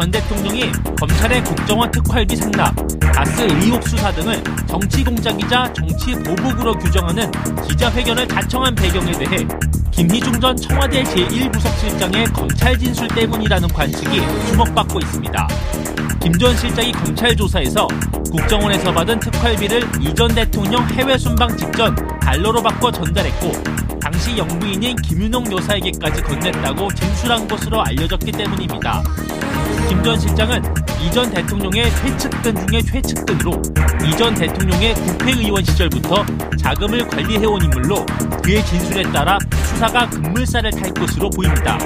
전 대통령이 검찰의 국정원 특활비 상납, 가스 의혹 수사 등을 정치 공작이자 정치 보복으로 규정하는 기자회견을 자청한 배경에 대해 김희중 전 청와대 제1부속실장의 검찰 진술 때문이라는 관측이 주목받고 있습니다. 김 전 실장이 검찰 조사에서 국정원에서 받은 특활비를 이 전 대통령 해외 순방 직전 달러로 바꿔 전달했고 당시 영부인인 김윤홍 여사에게까지 건넸다고 진술한 것으로 알려졌기 때문입니다. 김 전 실장은 이전 대통령의 최측근 중의 최측근으로 이전 대통령의 국회의원 시절부터 자금을 관리해온 인물로 그의 진술에 따라 수사가 급물살을 탈 것으로 보입니다.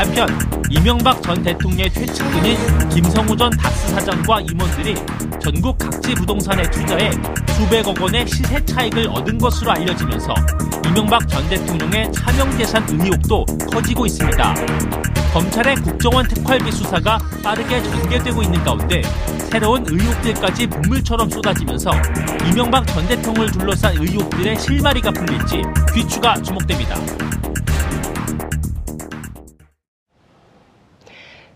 한편 이명박 전 대통령의 최측근인 김성우 전 다스 사장과 임원들이 전국 각지 부동산에 투자해 수백억 원의 시세 차익을 얻은 것으로 알려지면서 이명박 전 대통령의 차명재산 의혹도 커지고 있습니다. 검찰의 국정원 특활비 수사가 빠르게 전개되고 있는 가운데 새로운 의혹들까지 분물처럼 쏟아지면서 이명박 전 대통령을 둘러싼 의혹들의 실마리가 풀릴지 귀추가 주목됩니다.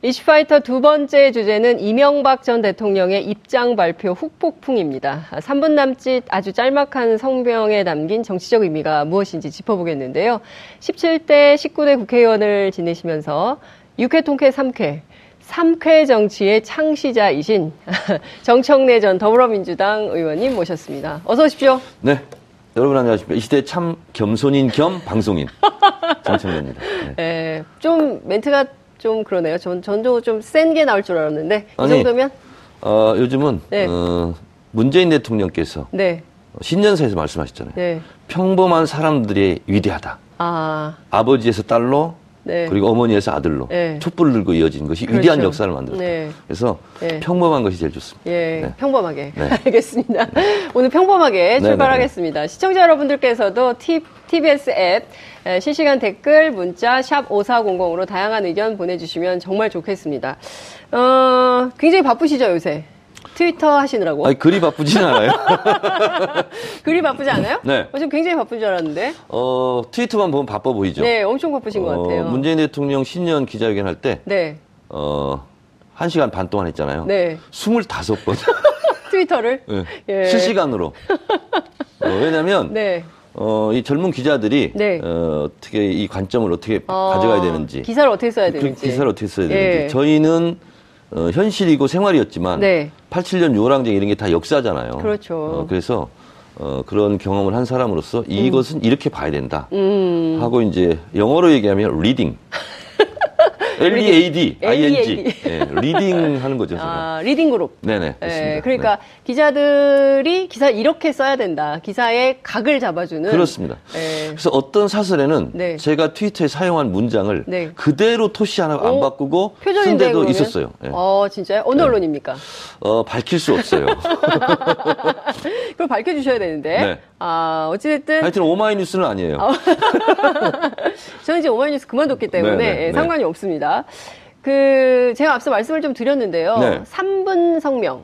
이슈파이터 두 번째 주제는 이명박 전 대통령의 입장 발표 훅폭풍입니다. 3분 남짓 아주 짤막한 성명에 담긴 정치적 의미가 무엇인지 짚어보겠는데요. 17대 19대 국회의원을 지내시면서 6회 통쾌 3회, 3회 정치의 창시자이신 정청래 전 더불어민주당 의원님 모셨습니다. 어서 오십시오. 네. 여러분 안녕하십니까. 이 시대 참 겸손인 겸 방송인 정청래입니다. 네. 네, 좀 멘트가 좀 그러네요. 전, 전도 좀 센 게 나올 줄 알았는데 이 아니, 정도면 어, 요즘은 네. 어, 문재인 대통령께서 네, 신년사에서 말씀하셨잖아요. 네, 평범한 사람들이 위대하다. 아, 아버지에서 딸로 네. 그리고 어머니에서 아들로 네. 촛불을 들고 이어진 것이 그렇죠. 위대한 역사를 만들었다. 네. 그래서 네. 평범한 것이 제일 좋습니다. 예, 네. 평범하게. 네. 알겠습니다. 오늘 평범하게 네, 출발하겠습니다. 시청자 여러분들께서도 T, TBS 앱 에, 실시간 댓글, 문자, 샵 5400으로 다양한 의견 보내주시면 정말 좋겠습니다. 어, 굉장히 바쁘시죠, 요새? 트위터 하시느라고. 아니, 글이 바쁘진 않아요. 글이 바쁘지 않아요? 네. 어, 지금 굉장히 바쁜 줄 알았는데. 어, 트위터만 보면 바빠 보이죠? 네, 엄청 바쁘신 것 어, 같아요. 문재인 대통령 신년 기자회견 할 때, 네, 어, 한 시간 반 동안 했잖아요. 네. 25번. 트위터를. 네. 예. 실시간으로. 어, 왜냐면, 네. 어, 이 젊은 기자들이, 네. 어, 어떻게 이 관점을 어떻게 어, 가져가야 되는지. 기사를 어떻게 써야 그 되는지. 기사를 어떻게 써야 예. 되는지. 저희는, 어, 현실이고 생활이었지만, 네. 87년 6월 항쟁 이런 게 다 역사잖아요. 그렇죠. 어, 그래서, 어, 그런 경험을 한 사람으로서 이것은 이렇게 봐야 된다. 음. 하고 이제 영어로 얘기하면 leading. L-E-A-D, I-N-G. 예, leading 하는 거죠, 제가. 아, leading 그룹. 네네. 예, 맞습니다. 그러니까 기자들이 기사 이렇게 써야 된다. 기사의 각을 잡아주는. 그렇습니다. 예. 그래서 어떤 사설에는 네. 제가 트위터에 사용한 문장을 네. 그대로 토시 하나 안 오, 바꾸고 쓴 데도 그러면? 있었어요. 예. 어, 진짜요? 어느 네. 언론입니까? 어, 밝힐 수 없어요. 그걸 밝혀주셔야 되는데. 네. 아, 어찌됐든. 하여튼 오마이뉴스는 아니에요. 저는 이제 오마이뉴스 그만뒀기 때문에 네, 네, 예, 네. 상관이 없습니다. 그, 제가 앞서 말씀을 좀 드렸는데요. 네. 3분 성명.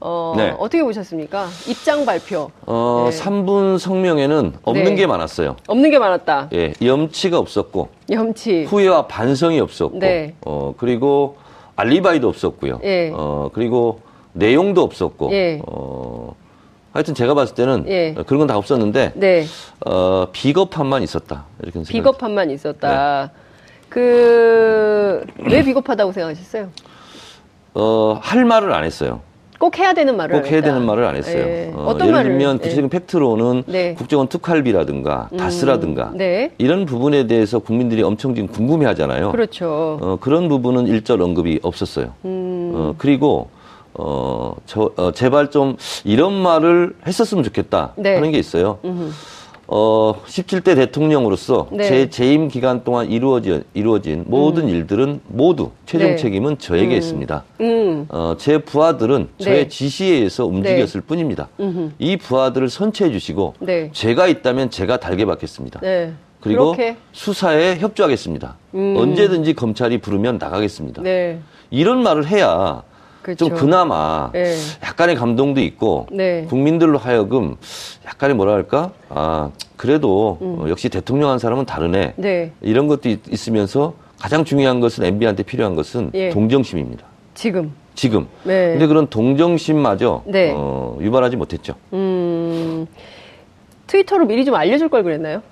어, 네. 어떻게 보셨습니까? 입장 발표. 어, 네. 3분 성명에는 없는 네. 게 많았어요. 없는 게 많았다. 예, 염치가 없었고, 염치. 후회와 반성이 없었고, 네. 어, 그리고 알리바이도 없었고요. 예. 어, 그리고 내용도 없었고, 예. 어, 하여튼 제가 봤을 때는 예. 어, 그런 건 다 없었는데, 네. 어, 비겁함만 있었다. 이렇게 생각. 비겁함만 있었다. 네. 그, 왜 비겁하다고 생각하셨어요? 어, 할 말을 안 했어요. 꼭 해야 되는 말을 꼭안 해야 했다. 되는 말을 안 했어요. 예. 어, 어떤 예를 말을? 들면 예. 구체적인 팩트로는 네. 국정원 특활비라든가 다스라든가 네. 이런 부분에 대해서 국민들이 엄청 지금 궁금해하잖아요. 그렇죠. 어, 그런 부분은 일절 언급이 없었어요. 음. 어, 그리고 어, 저, 어, 제발 좀 이런 말을 했었으면 좋겠다 네. 하는 게 있어요. 음흠. 어, 17대 대통령으로서 네. 제 재임 기간 동안 이루어진, 이루어진 모든 일들은 모두 최종 네. 책임은 저에게 있습니다. 음. 어, 제 부하들은 네. 저의 지시에 의해서 움직였을 뿐입니다. 음흠. 이 부하들을 선체해 주시고 네. 제가 있다면 제가 달게 받겠습니다. 네. 그리고 그렇게. 수사에 협조하겠습니다. 음. 언제든지 검찰이 부르면 나가겠습니다. 네. 이런 말을 해야 그렇죠. 좀 그나마 네. 약간의 감동도 있고 네. 국민들로 하여금 약간의 뭐라 할까 아 그래도 음. 어, 역시 대통령 한 사람은 다르네 네. 이런 것도 있, 으면서 가장 중요한 것은 MB한테 필요한 것은 예. 동정심입니다. 지금. 지금. 네. 근데 그런 동정심마저 네. 어, 유발하지 못했죠. 음, 트위터로 미리 좀 알려줄 걸 그랬나요?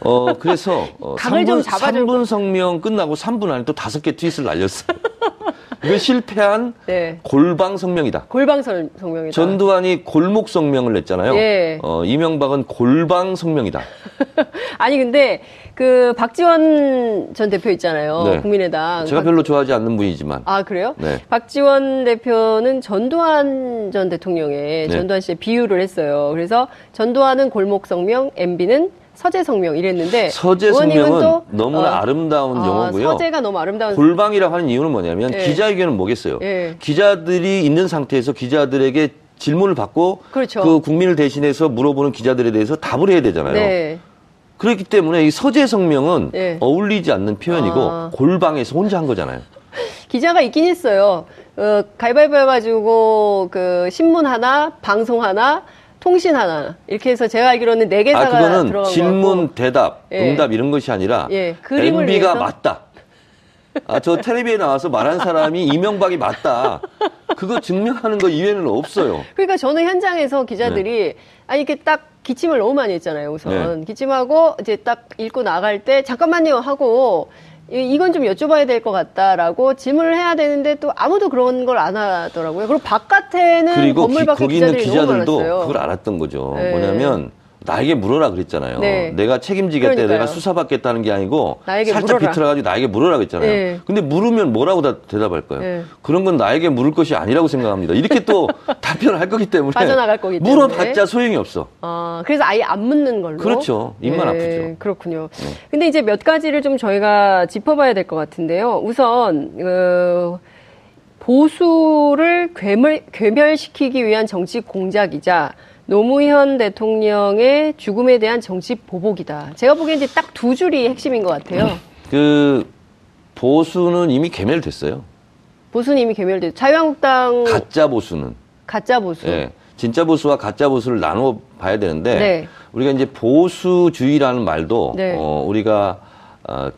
어, 그래서 어, 각을 좀 3분, 잡아줄 3분 성명 끝나고 3분 안에 또 다섯 개 트윗을 날렸어요. 이거 실패한 네. 골방 성명이다. 골방설 성명이다. 전두환이 골목 성명을 냈잖아요. 예. 어, 이명박은 골방 성명이다. 아니 근데 그 박지원 전 대표 있잖아요. 네. 국민의당. 제가 박- 별로 좋아하지 않는 분이지만. 아 그래요? 네. 박지원 대표는 전두환 전 대통령의 네. 전두환 씨의 비유를 했어요. 그래서 전두환은 골목 성명, MB는 서재 성명 이랬는데 서재 성명은 또, 너무나 어, 아름다운 아, 용어고요. 서재가 너무 아름다운 골방이라고 하는 이유는 뭐냐면 예. 기자회견은 뭐겠어요? 예. 기자들이 있는 상태에서 기자들에게 질문을 받고 그렇죠. 그 국민을 대신해서 물어보는 기자들에 대해서 답을 해야 되잖아요. 네. 그렇기 때문에 이 서재 성명은 예. 어울리지 않는 표현이고 아. 골방에서 혼자 한 거잖아요. 기자가 있긴 했어요. 어, 가위바위보 해가지고 그 신문 하나, 방송 하나, 통신 하나 이렇게 해서 제가 알기로는 네아 개사가 그거는 들어간 질문, 거고. 대답, 예. 응답 이런 것이 아니라 예, MB가 위해서? 맞다. 아 저 텔레비에 나와서 말한 사람이 이명박이 맞다. 그거 증명하는 거 이외에는 없어요. 그러니까 저는 현장에서 기자들이 아니 이렇게 딱 기침을 너무 많이 했잖아요. 우선 네. 기침하고 이제 딱 읽고 나갈 때 잠깐만요 하고 이- 이건 좀 여쭤봐야 될 것 같다라고 질문을 해야 되는데 또 아무도 그런 걸 안 하더라고요. 그리고 바깥에는 그리고 건물 기- 밖에 거기 있는 기자들이 너무 기자들도 많았어요. 그걸 알았던 거죠. 네. 뭐냐면 나에게 물어라 그랬잖아요. 네. 내가 책임지겠다, 그러니까요. 내가 수사받겠다는 게 아니고 나에게 살짝 물어라. 비틀어가지고 나에게 물어라 그랬잖아요. 네. 근데 물으면 뭐라고 다 대답할 거예요? 네. 그런 건 나에게 물을 것이 아니라고 생각합니다. 이렇게 또 답변을 할 거기 때문에 빠져나갈 거기 때문에. 물어봤자 소용이 없어. 아, 그래서 아예 안 묻는 걸로. 그렇죠. 입만 아프죠. 네. 그렇군요. 근데 이제 몇 가지를 좀 저희가 짚어봐야 될 것 같은데요. 우선, 어, 보수를 괴멸, 괴멸시키기 위한 정치 공작이자 노무현 대통령의 죽음에 대한 정치 보복이다. 제가 보기엔 이제 딱 두 줄이 핵심인 것 같아요. 그 보수는 이미 괴멸됐어요. 보수는 이미 괴멸됐죠. 자유한국당 가짜 보수는. 가짜 보수. 예. 진짜 보수와 가짜 보수를 나눠 봐야 되는데 네. 우리가 이제 보수주의라는 말도 네. 어, 우리가 어,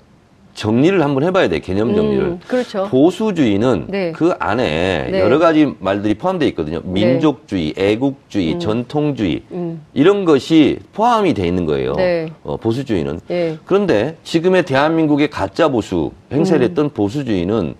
정리를 한번 해봐야 돼 개념 정리를. 음, 그렇죠. 보수주의는 네. 그 안에 네. 여러 가지 말들이 포함되어 있거든요. 민족주의, 애국주의, 전통주의 음. 이런 것이 포함이 돼 있는 거예요. 네. 어, 보수주의는. 예. 그런데 지금의 대한민국의 가짜 보수 행세를 음. 했던 보수주의는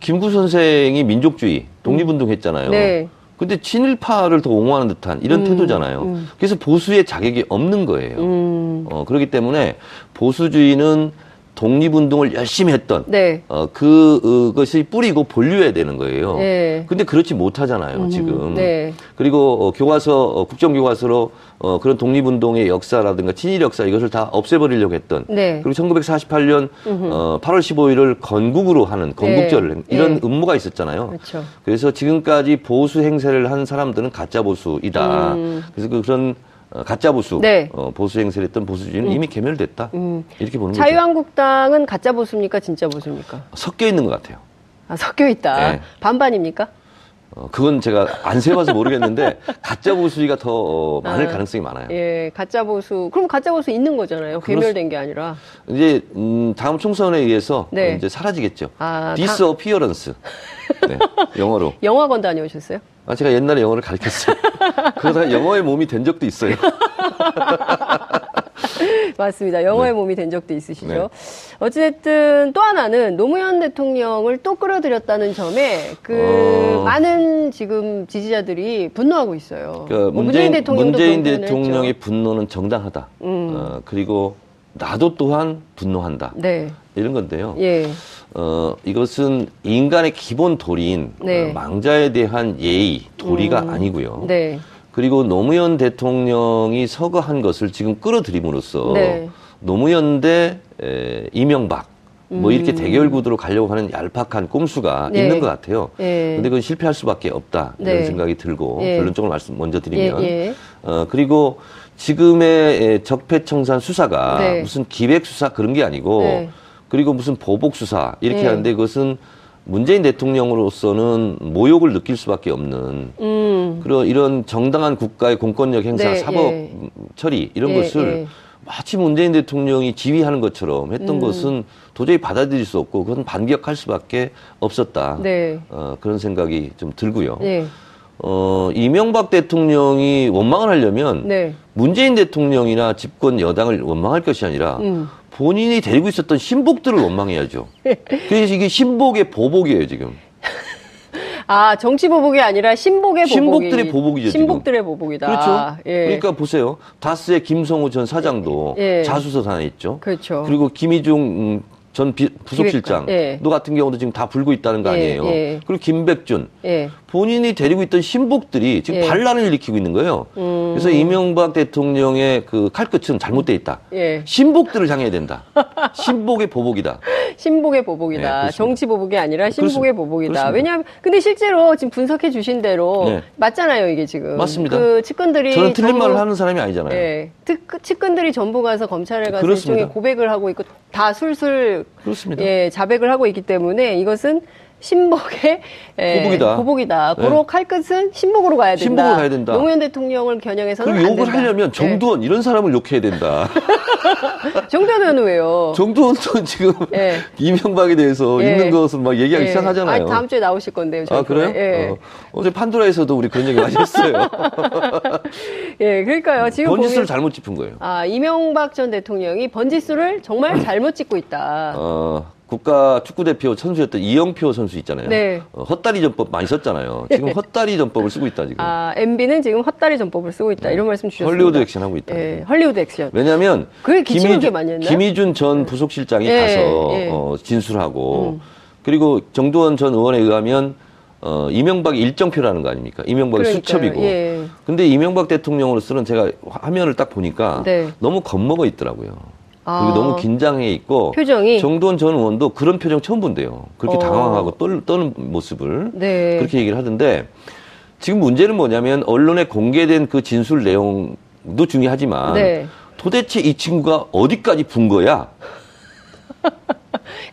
김구 선생이 민족주의 독립운동했잖아요. 네. 근데 친일파를 더 옹호하는 듯한 이런 태도잖아요. 그래서 보수의 자격이 없는 거예요. 음. 어, 그렇기 때문에 보수주의는 독립운동을 열심히 했던 네. 어, 그, 어, 것이 뿌리고 본류해야 되는 거예요. 네. 근데 그렇지 못하잖아요, 지금. 네. 그리고 어, 교과서, 어, 국정교과서로 어, 그런 독립운동의 역사라든가 친일 역사 이것을 다 없애버리려고 했던. 네. 그리고 1948년 어, 8월 15일을 건국으로 하는 건국절을 네. 이런 네. 음모가 있었잖아요. 그렇죠. 그래서 지금까지 보수 행세를 한 사람들은 가짜 보수이다. 음. 그래서 그- 그런 어, 가짜 보수, 네. 음. 어, 보수 행세를 했던 보수주의는 이미 괴멸됐다. 이렇게 보는 거죠. 자유한국당은 가짜 보수입니까? 진짜 보수입니까? 섞여 있는 것 같아요. 아, 섞여 있다. 네. 반반입니까? 어, 그건 제가 안 세봐서 모르겠는데 가짜 보수주의가 더 어, 많을 아, 가능성이 많아요. 예, 가짜 보수. 그럼 가짜 보수 있는 거잖아요. 괴멸된 게 아니라. 이제 음, 다음 총선에 의해서 네. 어, 이제 사라지겠죠. 아, disappearance. 네, 영어로. 영화관 다녀오셨어요? 아, 제가 옛날에 영어를 가르쳤어요. 그러다가 영어의 몸이 된 적도 있어요. 맞습니다. 영화의 몸이 된 적도 있으시죠. 네. 어찌됐든 또 하나는 노무현 대통령을 또 끌어들였다는 점에 그 어. 많은 지금 지지자들이 분노하고 있어요. 그뭐 문재인, 문재인 표현을 대통령의 했죠. 분노는 정당하다. 음. 어, 그리고 나도 또한 분노한다. 네. 이런 건데요. 예. 어, 이것은 인간의 기본 도리인 네. 어, 망자에 대한 예의, 도리가 음. 아니고요. 네. 그리고 노무현 대통령이 서거한 것을 지금 끌어들임으로써 네. 노무현 대 에, 이명박 뭐 이렇게 대결 구도로 가려고 하는 얄팍한 꼼수가 음. 네. 있는 것 같아요. 예. 근데 그건 실패할 수밖에 없다 이런 네. 생각이 들고 예. 결론적으로 말씀 먼저 드리면 예, 예. 어 그리고 지금의 에, 적폐청산 수사가 네. 무슨 기획 수사 그런 게 아니고 네. 그리고 무슨 보복 수사 이렇게 네. 하는데 그것은 문재인 대통령으로서는 모욕을 느낄 수밖에 없는 음. 그런 이런 정당한 국가의 공권력 행사, 네, 사법 예. 처리 이런 예, 것을 예. 마치 문재인 대통령이 지휘하는 것처럼 했던 음. 것은 도저히 받아들일 수 없고 그건 반격할 수밖에 없었다. 네. 어, 그런 생각이 좀 들고요. 네. 어, 이명박 대통령이 원망을 하려면 네. 문재인 대통령이나 집권 여당을 원망할 것이 아니라 음. 본인이 데리고 있었던 신복들을 원망해야죠. 그래서 이게 신복의 보복이에요, 지금. 아, 정치 보복이 아니라 신복의 보복이. 신복들의 보복이죠, 지금. 신복들의 보복이다. 그렇죠. 예. 그러니까 보세요. 다스의 김성우 전 사장도 예. 자수서산에 있죠. 그렇죠. 그리고 김희중 음, 전 비- 부속실장 기획관, 예. 너 같은 경우도 지금 다 불고 있다는 거 예, 아니에요. 예. 그리고 김백준 예. 본인이 데리고 있던 신복들이 지금 예. 반란을 일으키고 있는 거예요. 음. 그래서 이명박 대통령의 그 칼끝은 잘못돼 있다. 예. 신복들을 향해야 된다. 신복의 보복이다. 신복의 네, 보복이다. 그렇습니다. 정치 보복이 아니라 신복의 그렇습니다. 보복이다. 그렇습니다. 왜냐하면 근데 실제로 지금 분석해 주신 대로 네. 맞잖아요, 이게 지금. 맞습니다. 그 측근들이 저는 틀린 전부- 말을 하는 사람이 아니잖아요. 예. 특, 측근들이 전부 가서 검찰에 가서 그렇습니다. 일종의 고백을 하고 있고 다 술술 그렇습니다. 예, 자백을 하고 있기 때문에 이것은 신복의 예, 보복이다. 보복이다. 네. 고로 칼끝은 신복으로 가야 된다. 신복으로 가야 된다. 노무현 대통령을 겨냥해서는 안 욕을. 하려면 예. 정두원 이런 사람을 욕해야 된다. 정두원 의원은 왜요? 정두원도 지금 예. 이명박에 대해서 예. 있는 것을 막 얘기하기 예. 시작하잖아요. 아니, 다음 주에 나오실 건데요. 아, 그래요? 예. 어, 제 판도라에서도 우리 그런 얘기 많이 했어요. 예, 그러니까요. 지금 번지수를 보면 잘못 짚은 거예요. 아, 이명박 전 대통령이 번지수를 정말 잘못 찍고 있다. 어, 국가 축구 대표 선수였던 이영표 선수 있잖아요. 네. 어, 헛다리 전법 많이 썼잖아요. 지금 헛다리 전법을 쓰고 있다, 지금. 아, MB는 지금 헛다리 전법을 쓰고 있다. 이런 말씀 주셨습니다. 헐리우드 액션 하고 있다. 예, 헐리우드 액션. 왜냐하면 그게 김희준- 꽤 많이 했나요? 김희준 전 부속실장이 예, 가서 예. 어, 진술하고 음. 그리고 정두원 전 의원에 의하면 어, 이명박이 일정표라는 거 아닙니까? 그러니까요. 수첩이고. 예. 근데 이명박 대통령으로서는 제가 화면을 딱 보니까 네. 너무 겁먹어 있더라고요. 아. 그리고 너무 긴장해 있고 표정이? 정두원 전 의원도 그런 표정 처음 본대요. 그렇게 어. 당황하고 떨, 떠는 모습을 네. 그렇게 얘기를 하던데 지금 문제는 뭐냐면 언론에 공개된 그 진술 내용도 중요하지만 네. 도대체 이 친구가 어디까지 분 거야?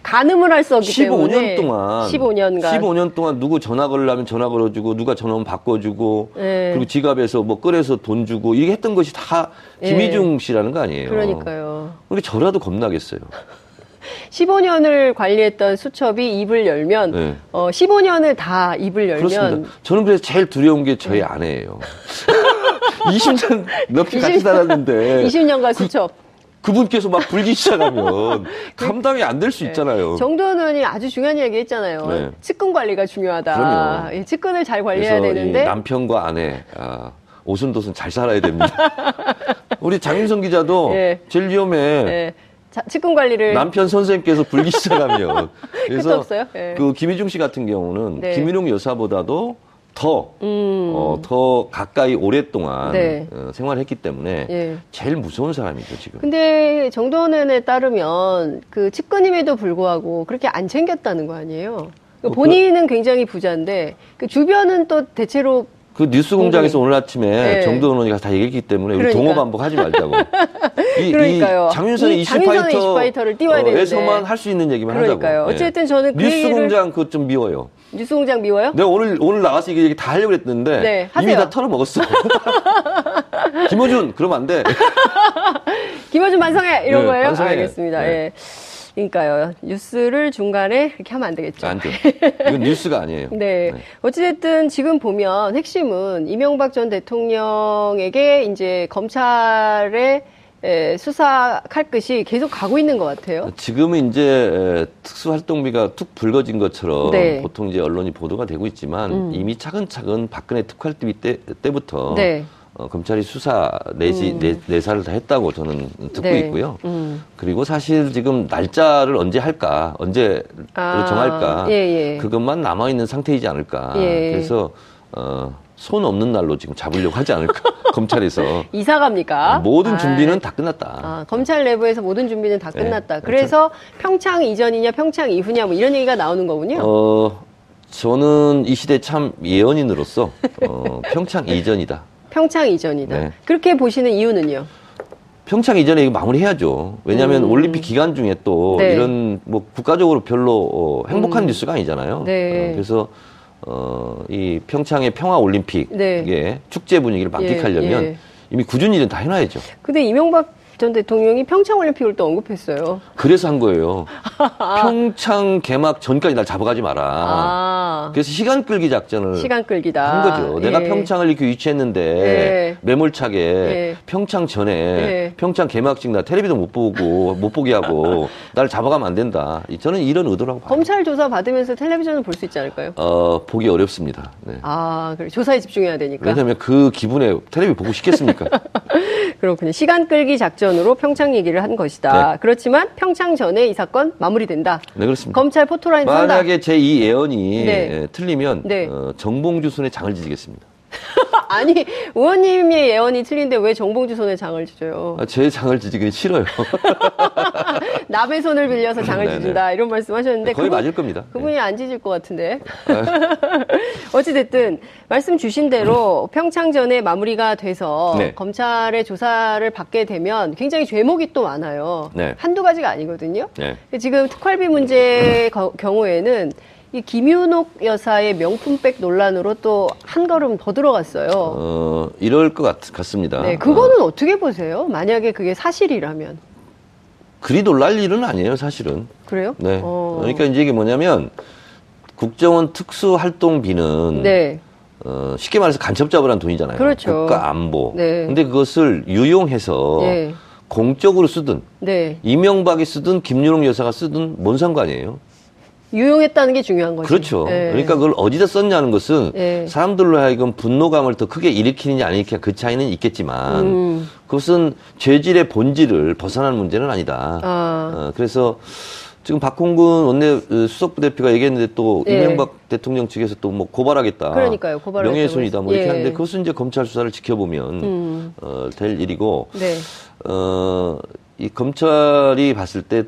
가늠을 할 수 없기 15년 때문에 동안 15년간 15년 동안 누구 전화 걸려면 전화 걸어주고 누가 전화 오면 바꿔주고 네. 그리고 지갑에서 뭐 꺼내서 돈 주고 이게 했던 것이 다 예. 김희중 씨라는 거 아니에요. 그러니까요. 그러니까 저라도 겁나겠어요. 15년을 관리했던 수첩이 입을 열면 네. 어 15년을 다 입을 열면 그렇습니다. 저는 그래서 제일 두려운 게 저희 아내예요. 20년 넘게 같이 20 살았는데 20년간 수첩. 그 분께서 막 불기 시작하면 감당이 안 될 수 있잖아요. 그 정도원 의원이 아주 중요한 얘기 했잖아요. 네. 측근 관리가 중요하다. 예, 측근을 잘 관리해야 되는데 남편과 아내 아, 오순도순 잘 살아야 됩니다. 우리 장윤성 기자도 예. 제일 위험해. 예, 자, 측근 관리를 남편 선생님께서 불기 시작하면 그래서 없어요? 예. 그 김희중 씨 같은 경우는 네. 김일용 여사보다도 더, 음. 어, 더 가까이 오랫동안 네. 어, 생활했기 때문에 예. 제일 무서운 사람이죠 지금. 근데 정도원 의원에 따르면 그 측근임에도 불구하고 그렇게 안 챙겼다는 거 아니에요? 어, 본인은 굉장히 부자인데 그 주변은 또 대체로 그 뉴스 공장에서 오늘 아침에 네. 정도원 의원이 다 얘기했기 때문에 우리 그러니까. 동호 반복하지 말자고. 이, 그러니까요. 이 장윤선의 이 이슈파이터, 이슈파이터 를 띄워야 되는데. 에서만 할 수 있는 얘기만 그러니까요. 하자고. 예. 어쨌든 저는 그 얘기를- 뉴스공장 그거 좀 미워요. 뉴스 공장 미워요? 내가 오늘 오늘 나가서 이게 다 하려고 했는데 네, 이미 하세요. 다 털어먹었어. 김호준 그러면 안 돼. 김어준 반성해 이런 네, 거예요? 반성해. 알겠습니다. 네. 예. 그러니까요. 뉴스를 중간에 그렇게 하면 안 되겠죠. 안 돼. 이건 뉴스가 아니에요. 네. 어찌됐든 지금 보면 핵심은 이명박 전 대통령에게 이제 검찰의 에, 수사 칼끝이 계속 가고 있는 것 같아요. 지금은 이제 에, 특수활동비가 툭 불거진 것처럼 네. 보통 이제 언론이 보도가 되고 있지만 음. 이미 차근차근 박근혜 특활비 때, 때부터 네. 어, 검찰이 수사 내지 음. 내, 내사를 다 했다고 저는 듣고 네. 있고요. 음. 그리고 사실 지금 날짜를 언제 할까, 언제 아, 정할까, 예, 예. 그것만 남아 있는 상태이지 않을까. 예. 그래서 어, 손 없는 날로 지금 잡으려고 하지 않을까. 검찰에서 이사 갑니까? 모든 아, 준비는 다 끝났다. 아, 검찰 내부에서 모든 준비는 다 네, 끝났다. 그렇죠. 그래서 평창 이전이냐 평창 이후냐 뭐 이런 얘기가 나오는 거군요. 어, 저는 이 시대 참 예언인으로서 어, 평창 이전이다. 평창 이전이다. 네. 그렇게 보시는 이유는요? 평창 이전에 이거 마무리해야죠. 왜냐하면 음. 올림픽 기간 중에 또 네. 이런 뭐 국가적으로 별로 어, 행복한 음. 뉴스가 아니잖아요. 네. 어, 그래서 어, 이 평창의 평화 올림픽 네. 의 축제 분위기를 만끽하려면 예, 예. 이미 굳은 일은 다 해놔야죠. 근데 이명박 전 대통령이 평창 올림픽을 또 언급했어요. 그래서 한 거예요. 평창 개막 전까지 날 잡아가지 마라. 아, 그래서 시간 끌기 작전을 시간 끌기다. 한 거죠. 내가 예. 평창을 이렇게 유치했는데 예. 매몰차게 예. 평창 전에 예. 평창 개막식 나 텔레비도 못 보고 못 보게 하고 날 잡아가면 안 된다. 이- 저는 이런 의도라고 봐요. 검찰 조사 받으면서 텔레비전을 볼 수 있지 않을까요? 어, 보기 어렵습니다. 네. 아, 그래. 조사에 집중해야 되니까. 왜냐하면 그 기분에 텔레비 보고 싶겠습니까? 그렇군요. 시간 끌기 작전 으로 평창 얘기를 한 것이다. 네. 그렇지만 평창 전에 이 사건 마무리된다. 네 그렇습니다. 검찰 포토라인. 만약에 제이 예언이 네. 예, 틀리면 네. 어, 정봉주 손에 장을 지지겠습니다. 아니 의원님의 예언이 틀린데 왜 정봉주 손에 장을 지져요? 아, 제 장을 지지기 싫어요. 남의 손을 빌려서 장을 네네. 지진다 이런 말씀하셨는데 거의 그분- 맞을 겁니다. 그분이 안 지질 것 같은데. 어찌 됐든, 말씀 주신 대로 평창전에 마무리가 돼서 네. 검찰의 조사를 받게 되면 굉장히 죄목이 또 많아요. 네. 한두 가지가 아니거든요. 네. 지금 특활비 문제 거- 경우에는 이 김윤옥 여사의 명품백 논란으로 또 한 걸음 더 들어갔어요. 어, 이럴 것 같, 같습니다. 네, 그거는 어. 떻게 보세요? 만약에 그게 사실이라면. 그리 놀랄 일은 아니에요, 사실은. 그래요? 네. 어. 그러니까 이제 이게 뭐냐면 국정원 특수활동비는 네. 어, 쉽게 말해서 간첩 잡으라는 돈이잖아요. 그렇죠. 국가 안보. 네. 근데 그것을 유용해서 네. 공적으로 쓰든 네. 이명박이 쓰든 김윤홍 여사가 쓰든 뭔 상관이에요? 유용했다는 게 중요한 거죠. 그렇죠. 네. 그러니까 그걸 어디다 썼냐는 것은 네. 사람들로 하여금 분노감을 더 크게 일으키느냐 안 일으키느냐 그 차이는 있겠지만 음. 그것은 죄질의 본질을 벗어나는 문제는 아니다. 아. 어, 그래서 지금 박홍근 원내 수석부 대표가 얘기했는데 또 네. 이명박 대통령 측에서 또 뭐 고발하겠다. 그러니까요. 고발을 명예훼손이다. 뭐 이렇게 예. 하는데 그것은 이제 검찰 수사를 지켜보면 음. 어, 될 일이고 네. 어, 이 검찰이 봤을 때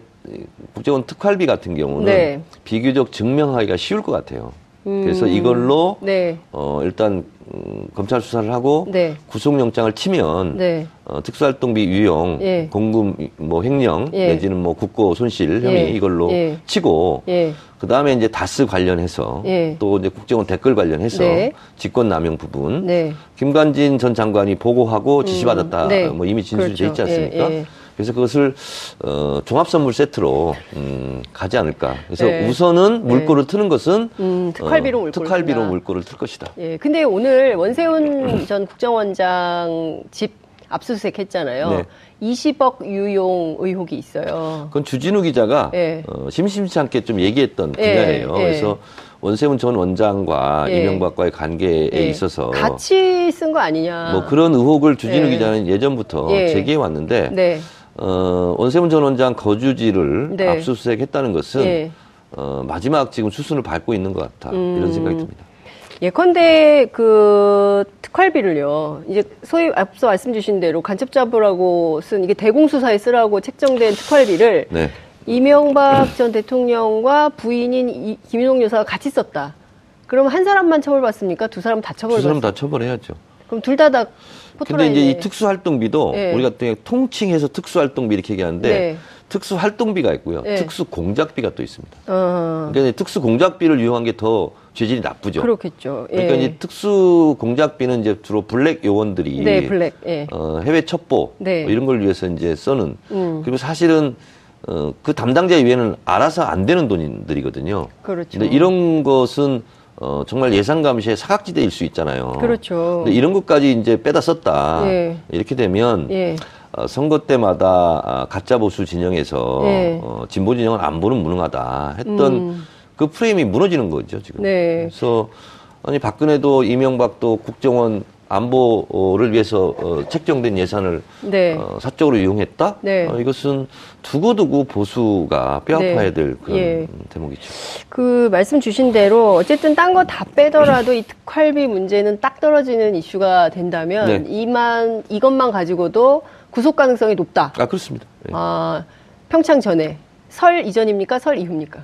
국정원 특활비 같은 경우는 네. 비교적 증명하기가 쉬울 것 같아요. 그래서 음. 이걸로 네. 어, 일단 음, 검찰 수사를 하고 네. 구속영장을 치면 네. 어, 특수활동비 유용, 예. 공금 뭐 횡령 예. 내지는 뭐 국고 손실 혐의 예. 이걸로 예. 치고 예. 그 다음에 이제 다스 관련해서 예. 또 이제 국정원 댓글 관련해서 네. 직권남용 부분 네. 김관진 전 장관이 보고하고 지시받았다. 네. 뭐 이미 진술돼 그렇죠. 있지 않습니까? 그래서 그것을 어, 종합 선물 세트로 음, 가지 않을까. 그래서 네. 우선은 물꼬를 트는 것은 음, 특활비로 어, 물꼬를 특활비로 튼다. 물꼬를 틀 것이다. 예. 근데 오늘 원세훈 전 국정원장 집 압수수색 했잖아요. 네. 20억 유용 의혹이 있어요. 그건 주진우 기자가 예. 어, 심심치 않게 좀 얘기했던 예, 분야예요. 예. 그래서 원세훈 전 원장과 예. 이명박과의 관계에 예. 있어서 같이 쓴 거 아니냐. 뭐 그런 의혹을 주진우 예. 기자는 예전부터 예. 제기해 왔는데 네. 어, 원세훈 전 원장 거주지를 네. 압수수색했다는 것은 예. 어, 마지막 지금 수순을 밟고 있는 것 같다 음. 이런 생각이 듭니다. 예컨대 그 특활비를요. 이제 소위 앞서 말씀 주신 대로 간첩 잡으라고 쓴 이게 대공수사에 쓰라고 책정된 특활비를 네, 이명박 전 대통령과 부인인 이, 김윤옥 여사가 같이 썼다. 그럼 한 사람만 처벌받습니까? 두 사람 다두 사람? 다 처벌해야죠. 그럼 둘 다 다 포토라인에 이제 이 특수활동비도 예. 우리가 또 통칭해서 특수활동비 이렇게 얘기하는데 네. 특수활동비가 있고요. 네. 특수공작비가 또 있습니다. 어, 그러니까 특수공작비를 이용한 게 더 죄질이 나쁘죠. 그렇겠죠. 예. 그러니까 이제 특수공작비는 이제 주로 블랙 요원들이 네, 블랙. 예. 어, 해외 첩보 네. 뭐 이런 걸 위해서 이제 써는 음. 그리고 사실은 어, 그 담당자 이외에는 알아서 안 되는 돈들이거든요. 그렇죠. 근데 이런 것은 어, 정말 예산 감시의 사각지대일 수 있잖아요. 그렇죠. 근데 이런 것까지 이제 빼다 썼다. 예. 이렇게 되면 예. 어, 선거 때마다 아, 가짜 보수 진영에서 예. 어, 진보 진영은 안보는 무능하다 했던 음. 그 프레임이 무너지는 거죠 지금. 네. 그래서 아니 박근혜도 이명박도 국정원 안보를 위해서 어, 책정된 예산을 네. 어, 사적으로 이용했다. 네. 어, 이것은 두고두고 보수가 뼈아파야 네. 될 그런 예. 대목이죠. 그 말씀 주신 대로 어쨌든 딴 거 다 빼더라도 이 특활비 문제는 딱 떨어지는 이슈가 된다면 네. 이만 이것만 가지고도 구속 가능성이 높다. 아 그렇습니다. 예. 아, 평창 전에 설 이전입니까? 설 이후입니까?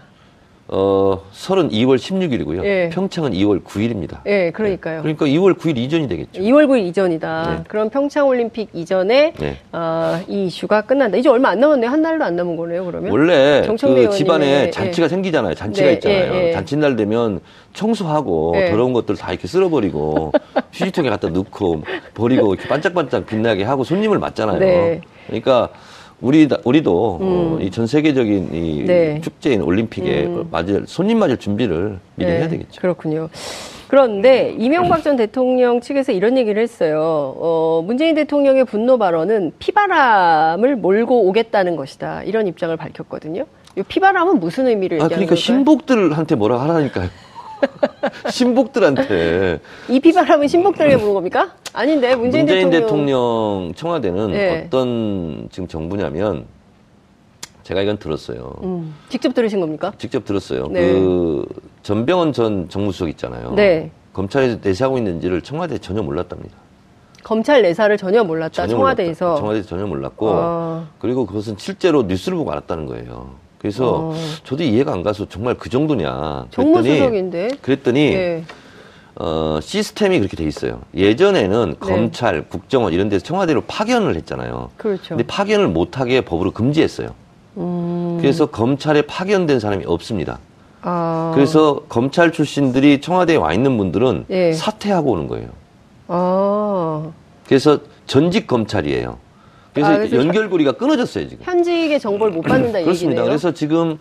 어, 설은 2월 16일이고요. 예. 평창은 2월 9일입니다. 예, 그러니까요. 그러니까 2월 9일 이전이 되겠죠. 2월 9일 이전이다. 네. 그럼 평창 올림픽 이전에 네. 아, 이 이슈가 끝난다. 이제 얼마 안 남았네요. 한 달도 안 남은 거네요. 그러면 원래 그 집안에 의원님의, 잔치가 생기잖아요. 잔치가 네, 있잖아요. 예, 예. 잔칫날 되면 청소하고 예. 더러운 것들 다 이렇게 쓸어버리고 휴지통에 갖다 넣고 버리고 이렇게 반짝반짝 빛나게 하고 손님을 맞잖아요. 네. 그러니까 우리 우리도 어, 이전 세계적인 이 음. 네. 축제인 올림픽에 맞을 손님 맞을 준비를 미리 네, 해야 되겠죠. 그렇군요. 그런데 이명박 전 대통령 측에서 이런 얘기를 했어요. 어, 문재인 대통령의 분노 발언은 피바람을 몰고 오겠다는 것이다. 이런 입장을 밝혔거든요. 이 피바람은 무슨 의미를 아 그러니까 걸까요? 신복들한테 뭐라 하라니까요. 신복들한테 이 피바람은 신복들에게 부는 겁니까? 아닌데 문재인, 문재인 대통령, 대통령 청와대는 네. 어떤 지금 정부냐면 제가 이건 들었어요. 음, 직접 들으신 겁니까? 직접 들었어요. 네. 그 전병헌 전 정무수석 있잖아요. 네. 검찰에서 내세하고 있는지를 청와대 에 전혀 몰랐답니다. 검찰 내사를 전혀 몰랐다. 전혀 청와대에서. 몰랐다. 청와대에서 전혀 몰랐고 아. 그리고 그것은 실제로 뉴스를 보고 알았다는 거예요. 그래서 어. 저도 이해가 안 가서 정말 그 정도냐. 그랬더니 정무수석인데. 그랬더니 네. 어, 시스템이 그렇게 돼 있어요. 예전에는 네. 검찰, 국정원 이런 데서 청와대로 파견을 했잖아요. 그렇죠. 근데 파견을 못하게 법으로 금지했어요. 음, 그래서 검찰에 파견된 사람이 없습니다. 아. 그래서 검찰 출신들이 청와대에 와 있는 분들은 예. 사퇴하고 오는 거예요. 아. 그래서 전직 검찰이에요. 그래서, 아, 그래서 연결고리가 끊어졌어요, 지금. 현직의 정보를 못 받는다 이 그렇습니다. 그래서 지금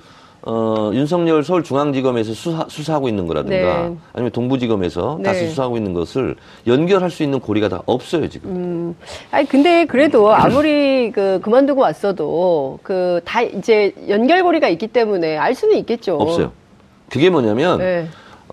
어, 윤석열 서울중앙지검에서 수사, 수사하고 있는 거라든가 네. 아니면 동부지검에서 네. 다시 수사하고 있는 것을 연결할 수 있는 고리가 다 없어요, 지금. 음, 아니 근데 그래도 아무리 그 그만두고 왔어도 그 다 이제 연결고리가 있기 때문에 알 수는 있겠죠. 없어요. 그게 뭐냐면 네.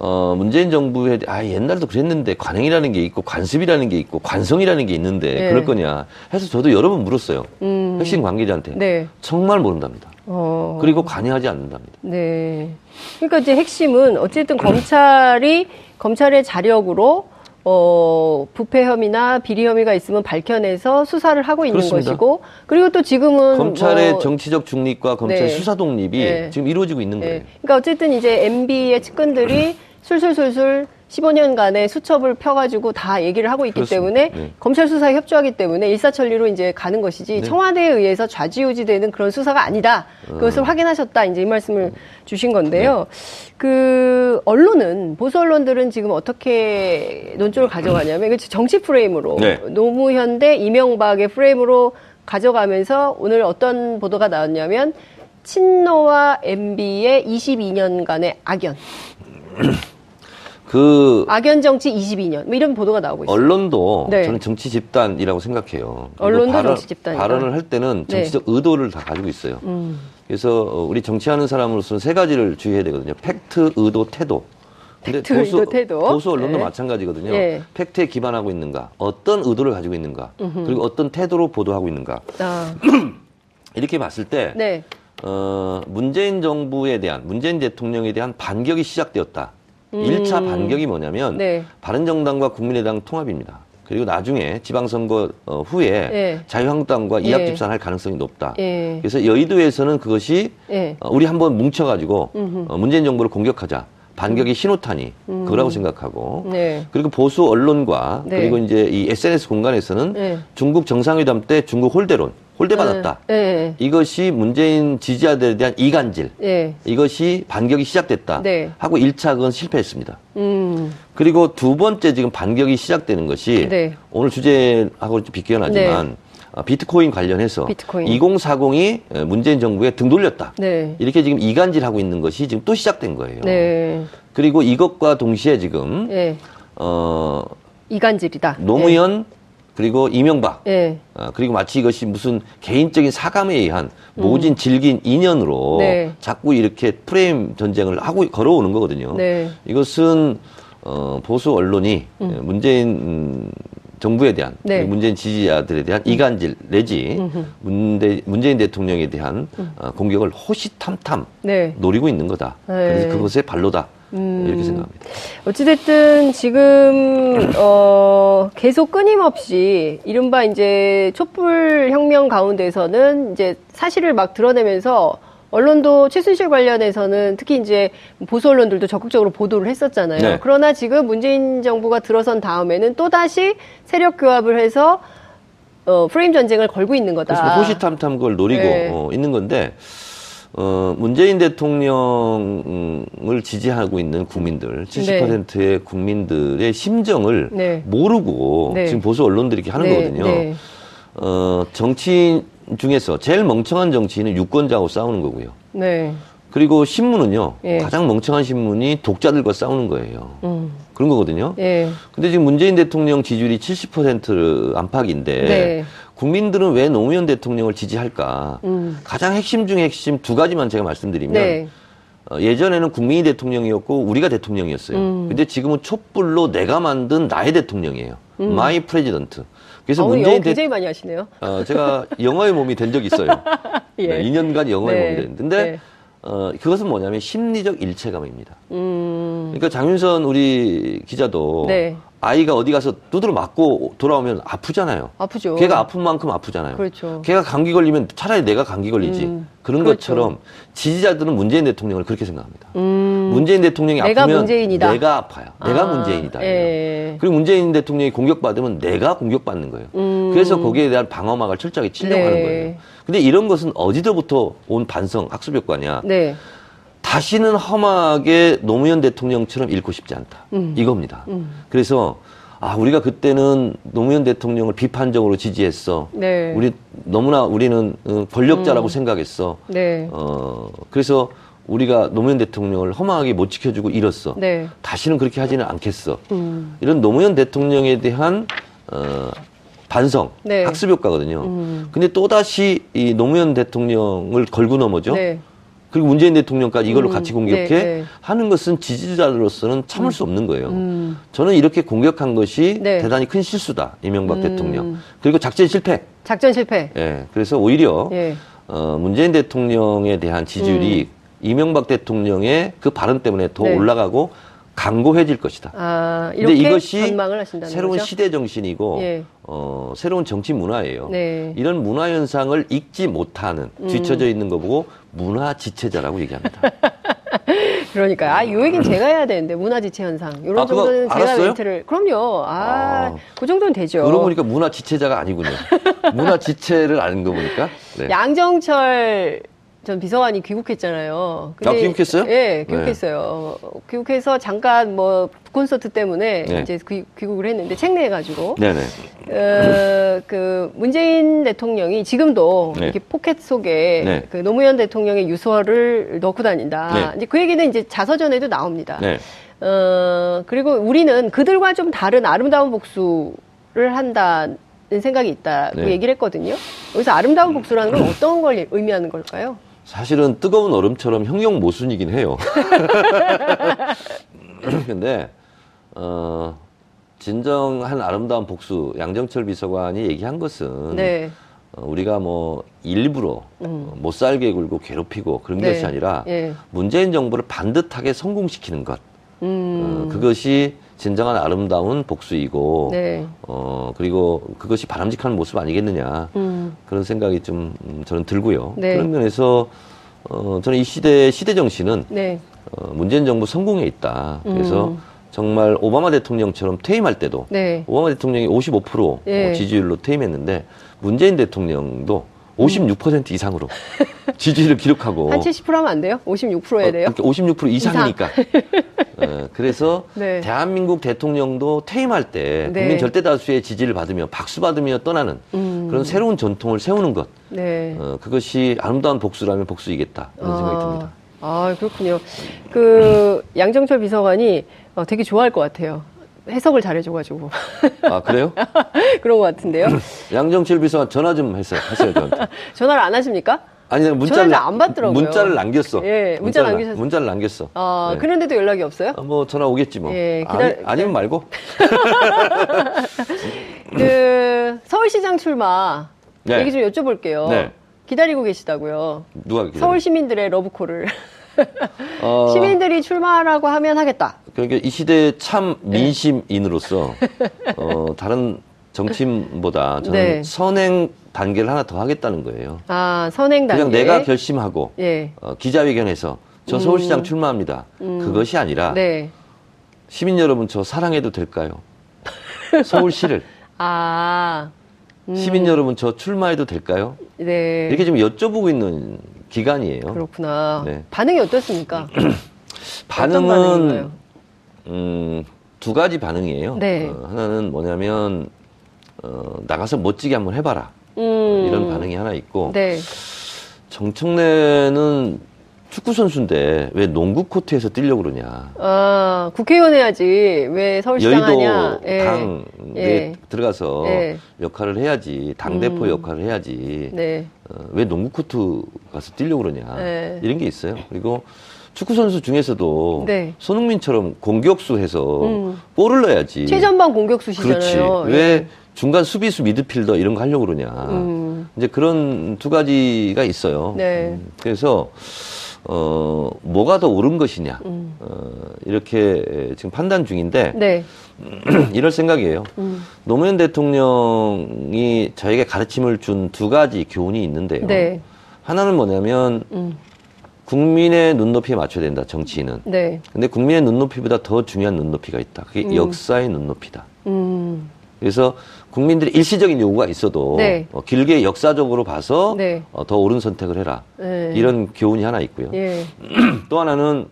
어, 문재인 정부에 아 옛날도 그랬는데 관행이라는 게 있고 관습이라는 게 있고 관성이라는 게 있는데 네. 그럴 거냐 해서 저도 여러 번 물었어요. 음. 핵심 관계자한테 네. 정말 모른답니다. 어. 그리고 관여하지 않는답니다. 네. 그러니까 이제 핵심은 어쨌든 검찰이 검찰의 자력으로 어, 부패 혐의나 비리 혐의가 있으면 밝혀내서 수사를 하고 있는 그렇습니다. 것이고 그리고 또 지금은 검찰의 뭐 정치적 중립과 검찰 네. 수사 독립이 네. 지금 이루어지고 있는 거예요. 네. 그러니까 어쨌든 이제 MB의 측근들이 술술술술 15년간의 수첩을 펴가지고 다 얘기를 하고 있기 그렇습니다. 때문에 네. 검찰 수사에 협조하기 때문에 일사천리로 이제 가는 것이지 네. 청와대에 의해서 좌지우지되는 그런 수사가 아니다. 음. 그것을 확인하셨다. 이제 이 말씀을 주신 건데요. 네. 그 언론은 보수 언론들은 지금 어떻게 논조를 가져가냐면 이거 정치 프레임으로 네. 노무현 대 이명박의 프레임으로 가져가면서 오늘 어떤 보도가 나왔냐면 친노와 MB의 22년간의 악연, 그 악연 정치 22년, 뭐 이런 보도가 나오고 있어요. 언론도 네. 저는 정치 집단이라고 생각해요. 언론도 발언, 정치 집단이다. 발언을 할 때는 네. 정치적 의도를 다 가지고 있어요. 음, 그래서 어, 우리 정치하는 사람으로서는 세 가지를 주의해야 되거든요. 팩트, 의도, 태도. 근데 팩트, 의도, 태도. 보수 언론도 네. 마찬가지거든요. 예. 팩트에 기반하고 있는가, 어떤 의도를 가지고 있는가, 그리고 어떤 태도로 보도하고 있는가. 아, 이렇게 봤을 때 네, 어, 문재인 정부에 대한 문재인 대통령에 대한 반격이 시작되었다. 음. 일 1차 반격이 뭐냐면 네. 바른정당과 국민의당 통합입니다. 그리고 나중에 지방선거 어, 후에 예. 자유한국당과 예. 이합집산할 가능성이 높다. 예, 그래서 여의도에서는 그것이 예, 어, 우리 한번 뭉쳐가지고 음흠. 어, 문재인 정부를 공격하자. 반격의 신호탄이 음. 그거라고 생각하고 네, 그리고 보수 언론과 네. 그리고 이제 이 SNS 공간에서는 네. 중국 정상회담 때 중국 홀대론, 홀대 받았다. 예, 이것이 문재인 지지자들에 대한 이간질, 예, 이것이 반격이 시작됐다. 네. 하고 1차 그건 실패했습니다. 음, 그리고 두 번째 지금 반격이 시작되는 것이 네. 오늘 주제하고 좀 비껴나지만 아, 비트코인 관련해서 비트코인. 2040이 문재인 정부에 등 돌렸다. 네, 이렇게 지금 이간질하고 있는 것이 지금 또 시작된 거예요. 네, 그리고 이것과 동시에 지금 예, 어, 이간질이다. 노무현 그리고 이명박 예, 아, 그리고 마치 이것이 무슨 개인적인 사감에 의한 모진 질긴 인연으로 음. 네. 자꾸 이렇게 프레임 전쟁을 하고 걸어오는 거거든요. 네. 이것은 어, 보수 언론이 문재인 음, 정부에 대한 네. 문재인 지지자들에 대한 이간질 내지 문대, 문재인 대통령에 대한 어, 공격을 호시탐탐 네. 노리고 있는 거다. 네. 그래서 그것의 발로다. 음. 이렇게 생각합니다. 어찌됐든 지금 어 계속 끊임없이 이른바 이제 촛불 혁명 가운데서는 이제 사실을 막 드러내면서 언론도 최순실 관련해서는 특히 이제 보수 언론들도 적극적으로 보도를 했었잖아요. 네. 그러나 지금 문재인 정부가 들어선 다음에는 또 다시 세력 교합을 해서 어 프레임 전쟁을 걸고 있는 거다. 그렇습니다. 호시탐탐 그걸 노리고 네. 어, 있는 건데 어, 문재인 대통령을 지지하고 있는 국민들, 70%의 국민들의 심정을 네. 모르고 네. 지금 보수 언론들이 이렇게 하는 네, 거거든요. 네. 어, 정치 중에서 제일 멍청한 정치인은 유권자하고 싸우는 거고요. 네. 그리고 신문은요. 예. 가장 멍청한 신문이 독자들과 싸우는 거예요. 음. 그런 거거든요. 예. 근데 지금 문재인 대통령 지지율이 70% 안팎인데 네. 국민들은 왜 노무현 대통령을 지지할까? 음. 가장 핵심 중에 핵심 두 가지만 제가 말씀드리면 네. 어, 예전에는 국민이 대통령이었고 우리가 대통령이었어요. 음. 근데 지금은 촛불로 내가 만든 나의 대통령이에요. my president. 그래서 영어 문재인 대 굉장히 많이 하시네요. 어, 제가 영어의 몸이 된 적이 있어요. 예. 네, 2년간 영어의 네. 몸이 됐는데 네. 어, 그것은 뭐냐면 심리적 일체감입니다. 음. 그러니까 장윤선 우리 기자도 네. 아이가 어디 가서 두드러 맞고 돌아오면 아프잖아요. 아프죠. 걔가 아픈 만큼 아프잖아요. 그렇죠. 걔가 감기 걸리면 차라리 내가 감기 걸리지. 음, 그런 그렇죠. 것처럼 지지자들은 문재인 대통령을 그렇게 생각합니다. 음. 문재인 대통령이 내가 아프면 문재인이다. 내가 아파요. 내가 아, 문재인이다. 예. 그리고 문재인 대통령이 공격받으면 내가 공격받는 거예요. 음. 그래서 거기에 대한 방어막을 철저하게 치려고 네. 하는 거예요. 근데 이런 것은 어디서부터 온 반성, 학습 효과냐? 네. 다시는 험하게 노무현 대통령처럼 잃고 싶지 않다. 음. 이겁니다. 음. 그래서 아 우리가 그때는 노무현 대통령을 비판적으로 지지했어. 네. 우리 너무나 우리는 어, 권력자라고 생각했어. 네. 어 그래서 우리가 노무현 대통령을 험하게 못 지켜주고 잃었어. 네. 다시는 그렇게 하지는 않겠어. 음. 이런 노무현 대통령에 대한 어, 반성, 네. 학습 효과거든요. 음. 근데 또 다시 이 노무현 대통령을 걸고 넘어죠. 네. 그리고 문재인 대통령까지 이걸로 음, 같이 공격해 네, 네. 하는 것은 지지자로서는 참을 수 없는 거예요. 음. 저는 이렇게 공격한 것이 네. 대단히 큰 실수다. 이명박 음. 대통령. 그리고 작전 실패. 작전 실패. 예. 그래서 오히려 예. 어, 문재인 대통령에 대한 지지율이 이명박 대통령의 그 발언 때문에 더 음. 네. 올라가고 강고해질 것이다. 아, 이렇게 이것이 새로운 거죠? 시대 정신이고 예. 어, 새로운 정치 문화예요. 네. 이런 문화 현상을 잊지 못하는 음. 뒤처져 있는 거 보고 문화 지체자라고 얘기합니다. 그러니까 아, 이 얘기는 제가 해야 되는데 문화 지체 현상. 이런 아, 정도는 제가 알았어요? 멘트를 그럼요. 아, 아. 그 정도는 되죠. 그러고 보니까 문화 지체자가 아니군요. 문화 지체를 아는 거 보니까. 네. 양정철 전 비서관이 귀국했잖아요. 아, 귀국했어요? 예, 귀국했어요. 귀국해서 잠깐 뭐 콘서트 때문에 네. 이제 귀, 국을 했는데 책내가지고 네네. 어, 그 문재인 대통령이 지금도 네. 이렇게 포켓 속에 네. 그 노무현 대통령의 유서를 넣고 다닌다. 네. 이제 그 얘기는 이제 자서전에도 나옵니다. 네. 어, 그리고 우리는 그들과 좀 다른 아름다운 복수를 한다는 생각이 있다고 네. 얘기를 했거든요. 여기서 아름다운 복수라는 건 어떤 걸 의미하는 걸까요? 사실은 뜨거운 얼음처럼 형용 모순이긴 해요. 근데 어 진정한 아름다운 복수 양정철 비서관이 얘기한 것은 네. 어, 우리가 뭐 일부러 어, 못 살게 굴고 괴롭히고 그런 네. 것이 아니라 예. 문재인 정부를 반듯하게 성공시키는 것 음. 어, 그것이 진정한 아름다운 복수이고 네. 어 그리고 그것이 바람직한 모습 아니겠느냐 음. 그런 생각이 좀 음, 저는 들고요. 네. 그런 면에서 어 저는 이 시대 시대 정신은 네. 어, 문재인 정부 성공에 있다. 그래서 음. 정말 오바마 대통령처럼 퇴임할 때도 네. 오바마 대통령이 55% 예. 어, 지지율로 퇴임했는데 문재인 대통령도 56% 이상으로 지지를 기록하고 음. 한70% 하면 안 돼요? 56% 해야 돼요? 어, 그러니까 56% 이상이니까. 어, 그래서 네. 대한민국 대통령도 퇴임할 때 네. 국민 절대 다수의 지지를 받으며 박수 받으며 떠나는 음. 그런 새로운 전통을 세우는 것. 네. 어, 그것이 아름다운 복수라면 복수이겠다. 그런 생각이 듭니다. 아, 그렇군요. 그 양정철 비서관이 어, 되게 좋아할 것 같아요. 해석을 잘해줘가지고 아, 그래요? 그런 것 같은데요. 양정철 비서관 전화 좀 했어요. 하세요, 저한테. 전화를 안 하십니까? 아니, 문자를, 안 받더라고요. 문자를 남겼어. 예, 문자 남기셨어요. 문자를 남겼어. 아, 네. 그런데도 연락이 없어요? 아, 뭐 전화 오겠지 뭐. 예, 기다려- 아니, 아니 면 말고. 그 서울시장 출마 네. 얘기 좀 여쭤볼게요. 네. 기다리고 계시다고요. 누가 기다려? 서울 시민들의 러브콜을 어, 시민들이 출마라고 하면 하겠다. 그러니까 이 시대의 참 네. 민심인으로서 어, 다른 정치인보다 저는 네. 선행 단계를 하나 더 하겠다는 거예요. 아 선행 단계. 그냥 내가 결심하고 예. 어, 기자회견에서 저 서울시장 출마합니다. 그것이 아니라 음. 네. 시민 여러분 저 사랑해도 될까요? 서울시를 아 시민 여러분 저 출마해도 될까요? 네. 이렇게 지금 여쭤보고 있는 기간이에요. 그렇구나. 네. 반응이 어떻습니까? 반응은? 음, 두 가지 반응이에요. 네. 어, 하나는 뭐냐면 어, 나가서 멋지게 한번 해봐라. 음. 이런 반응이 하나 있고 네. 정청래는 축구 선수인데 왜 농구 코트에서 뛰려고 그러냐. 아, 국회의원 해야지. 왜 서울시장 여의도 하냐. 예. 당에 예. 들어가서 예. 역할을 해야지 당 대표 음. 역할을 해야지 네. 어, 왜 농구 코트 가서 뛰려고 그러냐 네. 이런 게 있어요. 그리고 축구 선수 중에서도 네. 손흥민처럼 공격수 해서 음. 골을 넣어야지. 최전방 공격수시잖아요. 그렇지. 예. 왜 중간 수비수 미드필더 이런 거 하려고 그러냐. 음. 이제 그런 두 가지가 있어요. 네. 음, 그래서 어 뭐가 더 옳은 것이냐 음. 어, 이렇게 지금 판단 중인데 네. 이럴 생각이에요. 음. 노무현 대통령이 저에게 가르침을 준 두 가지 교훈이 있는데요. 네. 하나는 뭐냐면 음. 국민의 눈높이에 맞춰야 된다. 정치인은. 네. 근데 국민의 눈높이보다 더 중요한 눈높이가 있다. 그게 음. 역사의 눈높이다. 음. 그래서 국민들의 일시적인 요구가 있어도 네. 어, 길게 역사적으로 봐서 네. 어, 더 옳은 선택을 해라. 네. 이런 교훈이 하나 있고요. 예. 또 하나는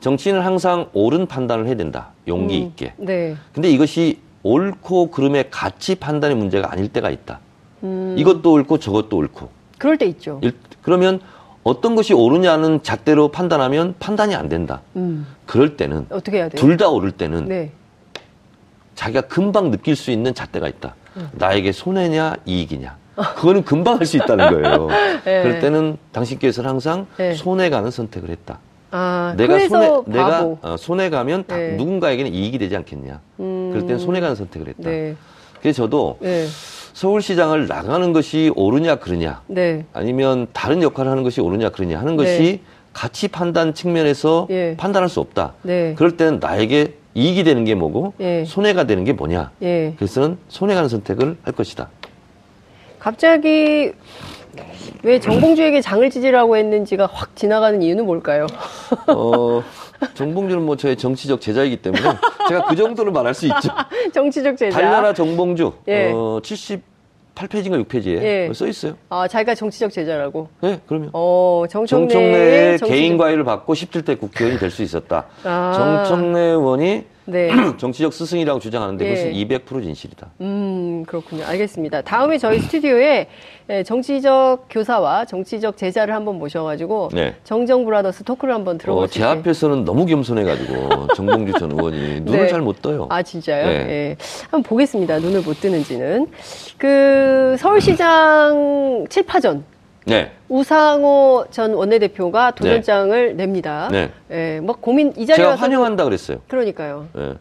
정치인은 항상 옳은 판단을 해야 된다. 용기 음. 있게. 네. 근데 이것이 옳고 그름의 가치 판단의 문제가 아닐 때가 있다. 음. 이것도 옳고 저것도 옳고. 그럴 때 있죠. 일- 그러면 어떤 것이 옳으냐는 잣대로 판단하면 판단이 안 된다. 음. 그럴 때는 어떻게 해야 돼요? 둘 다 옳을 때는 네. 자기가 금방 느낄 수 있는 잣대가 있다. 음. 나에게 손해냐 이익이냐. 그거는 금방 할 수 있다는 거예요. 네. 그럴 때는 당신께서는 항상 네. 손해 가는 선택을 했다. 아, 내가 손해 바보. 내가 어, 손해 가면 다- 네. 누군가에게는 이익이 되지 않겠냐. 음. 그럴 때는 손해 가는 선택을 했다. 네. 그래서 저도 네. 서울시장을 나가는 것이 옳으냐 그러냐 네. 아니면 다른 역할을 하는 것이 옳으냐 그러냐 하는 것이 네. 가치 판단 측면에서 예. 판단할 수 없다. 네. 그럴 때는 나에게 이익이 되는 게 뭐고 예. 손해가 되는 게 뭐냐. 예. 그래서는 손해 가는 선택을 할 것이다. 갑자기 왜 정봉주에게 장을 찢으라고 했는지가 확 지나가는 이유는 뭘까요? 어, 정봉주는 뭐 저의 정치적 제자이기 때문에 제가 그 정도는 말할 수 있죠. 정치적 제자. 달나라 정봉주 예. 어, 78페이지인가 6페이지에 예. 써 있어요. 아, 자기가 정치적 제자라고. 네, 그러면 어, 정청래의 정청래의 정치적- 개인 과외를 받고 17대 국회의원이 될 수 있었다. 아. 정청래 의원이 네. 정치적 스승이라고 주장하는데 예. 그것은 200% 진실이다. 음, 그렇군요. 알겠습니다. 다음에 저희 스튜디오에 예, 정치적 교사와 정치적 제자를 한번 모셔가지고 네. 정정 브라더스 토크를 한번 어, 들어볼 수 제. 앞에서는 너무 겸손해가지고 정봉주 전 의원이 눈을 네. 잘못 떠요. 아, 진짜요? 네. 예. 한번 보겠습니다. 눈을 못 뜨는지는. 그, 서울시장 7파전. 네, 우상호 전 원내대표가 도전장을 냅니다. 네. 예, 막 고민, 이 자리에 제가. 환영한다 그랬어요. 그러니까요. 예.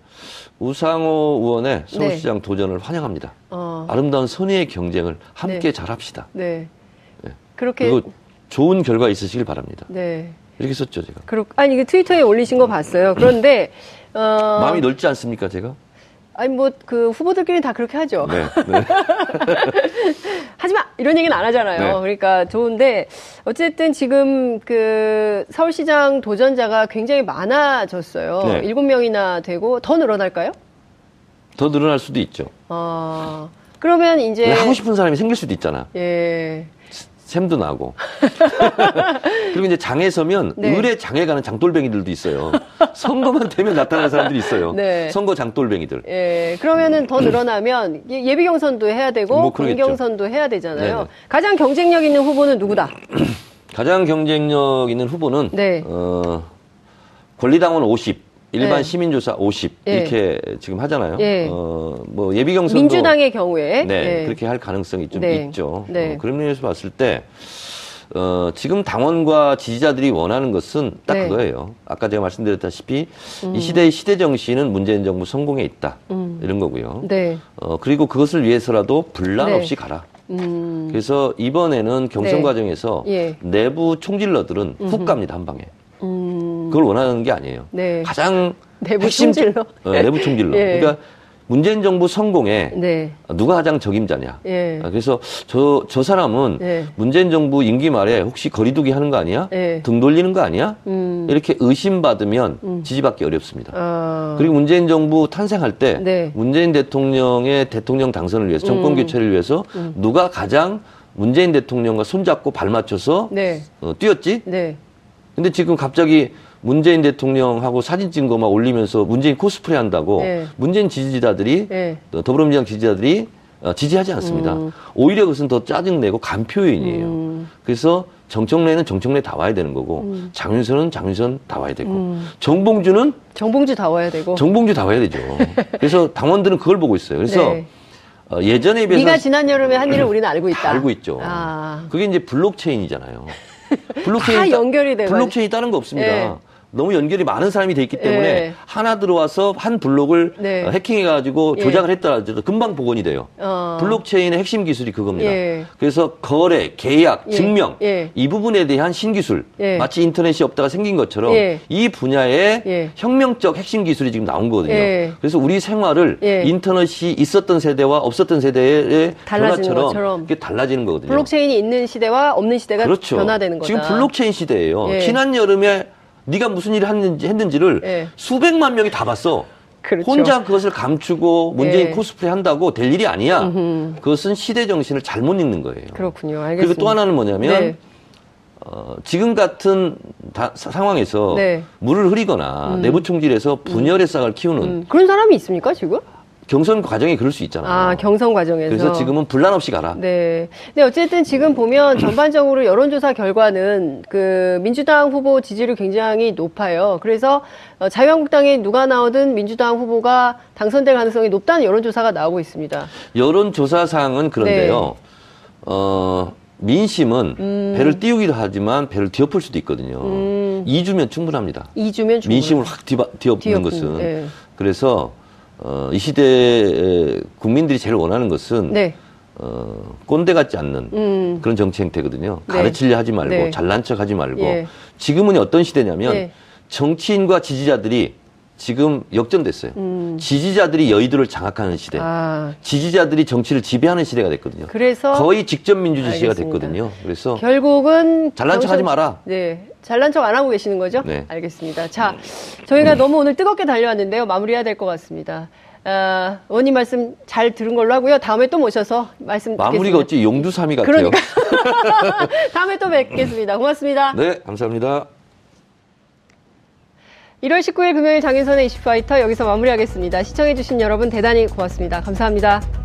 우상호 의원의 서울시장 도전을 환영합니다. 어, 아름다운 선의의 경쟁을 함께 네. 잘합시다. 네. 네. 그렇게. 그리고 좋은 결과 있으시길 바랍니다. 네. 이렇게 썼죠, 제가. 그렇, 아니, 그 트위터에 올리신 거 봤어요. 그런데, 어. 마음이 넓지 않습니까, 제가? 아니, 뭐, 그 후보들끼리 다 그렇게 하죠. 네, 네. 하지 마! 이런 얘기는 안 하잖아요. 네. 그러니까 좋은데, 어쨌든 지금 그 서울시장 도전자가 굉장히 많아졌어요. 네. 일곱 명이나 되고, 더 늘어날까요? 더 늘어날 수도 있죠. 어, 그러면 이제. 하고 싶은 사람이 생길 수도 있잖아. 예. 샘도 나고. 그리고 이제 장에 서면 네. 을에 장에 가는 장돌뱅이들도 있어요. 선거만 되면 나타나는 사람들이 있어요. 네. 선거 장돌뱅이들. 예, 그러면은 더 늘어나면 예- 예비 경선도 해야 되고 뭐. 본경선도 해야 되잖아요. 네네. 가장 경쟁력 있는 후보는 누구다? 가장 경쟁력 있는 후보는 네. 어, 권리당원 50, 일반 네. 시민조사 50 예. 이렇게 지금 하잖아요. 예. 어, 뭐 예비 경선도 민주당의 경우에 네, 예. 그렇게 할 가능성이 좀 네. 있죠. 네. 어, 그런 면에서 봤을 때 어, 지금 당원과 지지자들이 원하는 것은 딱 네. 그거예요. 아까 제가 말씀드렸다시피 이 시대의 시대 정신은 문재인 정부 성공에 있다. 음. 이런 거고요. 네. 어, 그리고 그것을 위해서라도 분란 네. 없이 가라. 음. 그래서 이번에는 경선 네. 과정에서 예. 내부 총질러들은 훅 갑니다 한 방에. 음. 그걸 원하는 게 아니에요. 네. 가장 내부 핵심 총질러? 어, 내부 총질러. 예. 그러니까 문재인 정부 성공에 네. 누가 가장 적임자냐. 예. 아, 그래서 저, 저 사람은 예. 문재인 정부 임기 말에 혹시 거리두기 하는 거 아니야? 예. 등 돌리는 거 아니야? 음. 이렇게 의심받으면 지지받기 어렵습니다. 아. 그리고 문재인 정부 탄생할 때 네. 문재인 대통령의 대통령 당선을 위해서 정권 음. 교체를 위해서 누가 가장 문재인 대통령과 손잡고 발 맞춰서 네. 어, 뛰었지? 네. 근데 지금 갑자기 문재인 대통령하고 사진 찍은 거 막 올리면서 문재인 코스프레 한다고 네. 문재인 지지자들이 네. 어, 더불어민주당 지지자들이 어, 지지하지 않습니다. 음. 오히려 그것은 더 짜증내고 간표 요인이에요. 음. 그래서 정청래는 정청래 다 와야 되는 거고 음. 장윤선은 장윤선 다 와야 되고 음. 정봉주는 정봉주 다 와야 되고. 정봉주 다 와야 되죠. 그래서 당원들은 그걸 보고 있어요. 그래서 네. 어, 예전에 비해서 네가 지난 여름에 한 일을 우리는 알고 있다. 다 알고 있죠. 아. 그게 이제 블록체인이잖아요. 다 연결이 돼가지고. 블록체인이 다른 거 없습니다. 네. 너무 연결이 많은 사람이 돼 있기 때문에 네. 하나 들어와서 한 블록을 네. 어, 해킹해가지고 예. 조작을 했더라도 금방 복원이 돼요. 어. 블록체인의 핵심 기술이 그겁니다. 예. 그래서 거래, 계약, 예. 증명 예. 이 부분에 대한 신기술 예. 마치 인터넷이 없다가 생긴 것처럼 예. 이 분야의 예. 혁명적 핵심 기술이 지금 나온 거거든요. 예. 그래서 우리 생활을 예. 인터넷이 있었던 세대와 없었던 세대의 변화처럼. 이게 달라지는 거거든요. 블록체인이 있는 시대와 없는 시대가 그렇죠. 변화되는 거다. 지금 블록체인 시대예요. 예. 지난 여름에 네가 무슨 일을 했는지, 했는지를 예. 수백만 명이 다 봤어. 그렇죠. 혼자 그것을 감추고 문재인 예. 코스프레 한다고 될 일이 아니야. 음흠. 그것은 시대 정신을 잘못 읽는 거예요. 그렇군요. 알겠습니다. 그리고 또 하나는 뭐냐면 네. 어, 지금 같은 다- 사- 상황에서 네. 물을 흐리거나 내부 총질해서 분열의 싹을 키우는 음, 그런 사람이 있습니까 지금? 경선 과정에 그럴 수 있잖아요. 아 경선 과정에서. 그래서 지금은 분란 없이 가라. 네. 근데 어쨌든 지금 보면 전반적으로 여론조사 결과는 그 민주당 후보 지지율이 굉장히 높아요. 그래서 어, 자유한국당에 누가 나오든 민주당 후보가 당선될 가능성이 높다는 여론조사가 나오고 있습니다. 여론조사상은 그런데요. 어, 민심은 배를 띄우기도 하지만 배를 뒤엎을 수도 있거든요. 음. 이 2주면 충분합니다. 이주면 충분하다. 민심을 확 뒤엎는, 것은. 네. 그래서 어, 이 시대에 국민들이 제일 원하는 것은 네. 어, 꼰대 같지 않는 음. 그런 정치 행태거든요. 네. 가르치려 하지 말고 네. 잘난 척 하지 말고 예. 지금은 어떤 시대냐면 네. 정치인과 지지자들이 지금 역전됐어요. 음. 지지자들이 여의도를 장악하는 시대. 아. 지지자들이 정치를 지배하는 시대가 됐거든요. 그래서 거의 직접 민주주의 시대가. 됐거든요. 그래서 결국은 잘난 척 하지 마라. 네. 잘난 척 안 하고 계시는 거죠? 네. 알겠습니다. 자, 저희가 너무 오늘 뜨겁게 달려왔는데요. 마무리해야 될 것 같습니다. 아, 의원님 말씀 잘 들은 걸로 하고요. 다음에 또 모셔서 말씀 마무리가 듣겠습니다. 어찌 용두삼이 같아요. 그러니까. 다음에 또 뵙겠습니다. 고맙습니다. 네, 감사합니다. 1월 19일 금요일 장윤선의 이슈파이터 여기서 마무리하겠습니다. 시청해주신 여러분 대단히 고맙습니다. 감사합니다.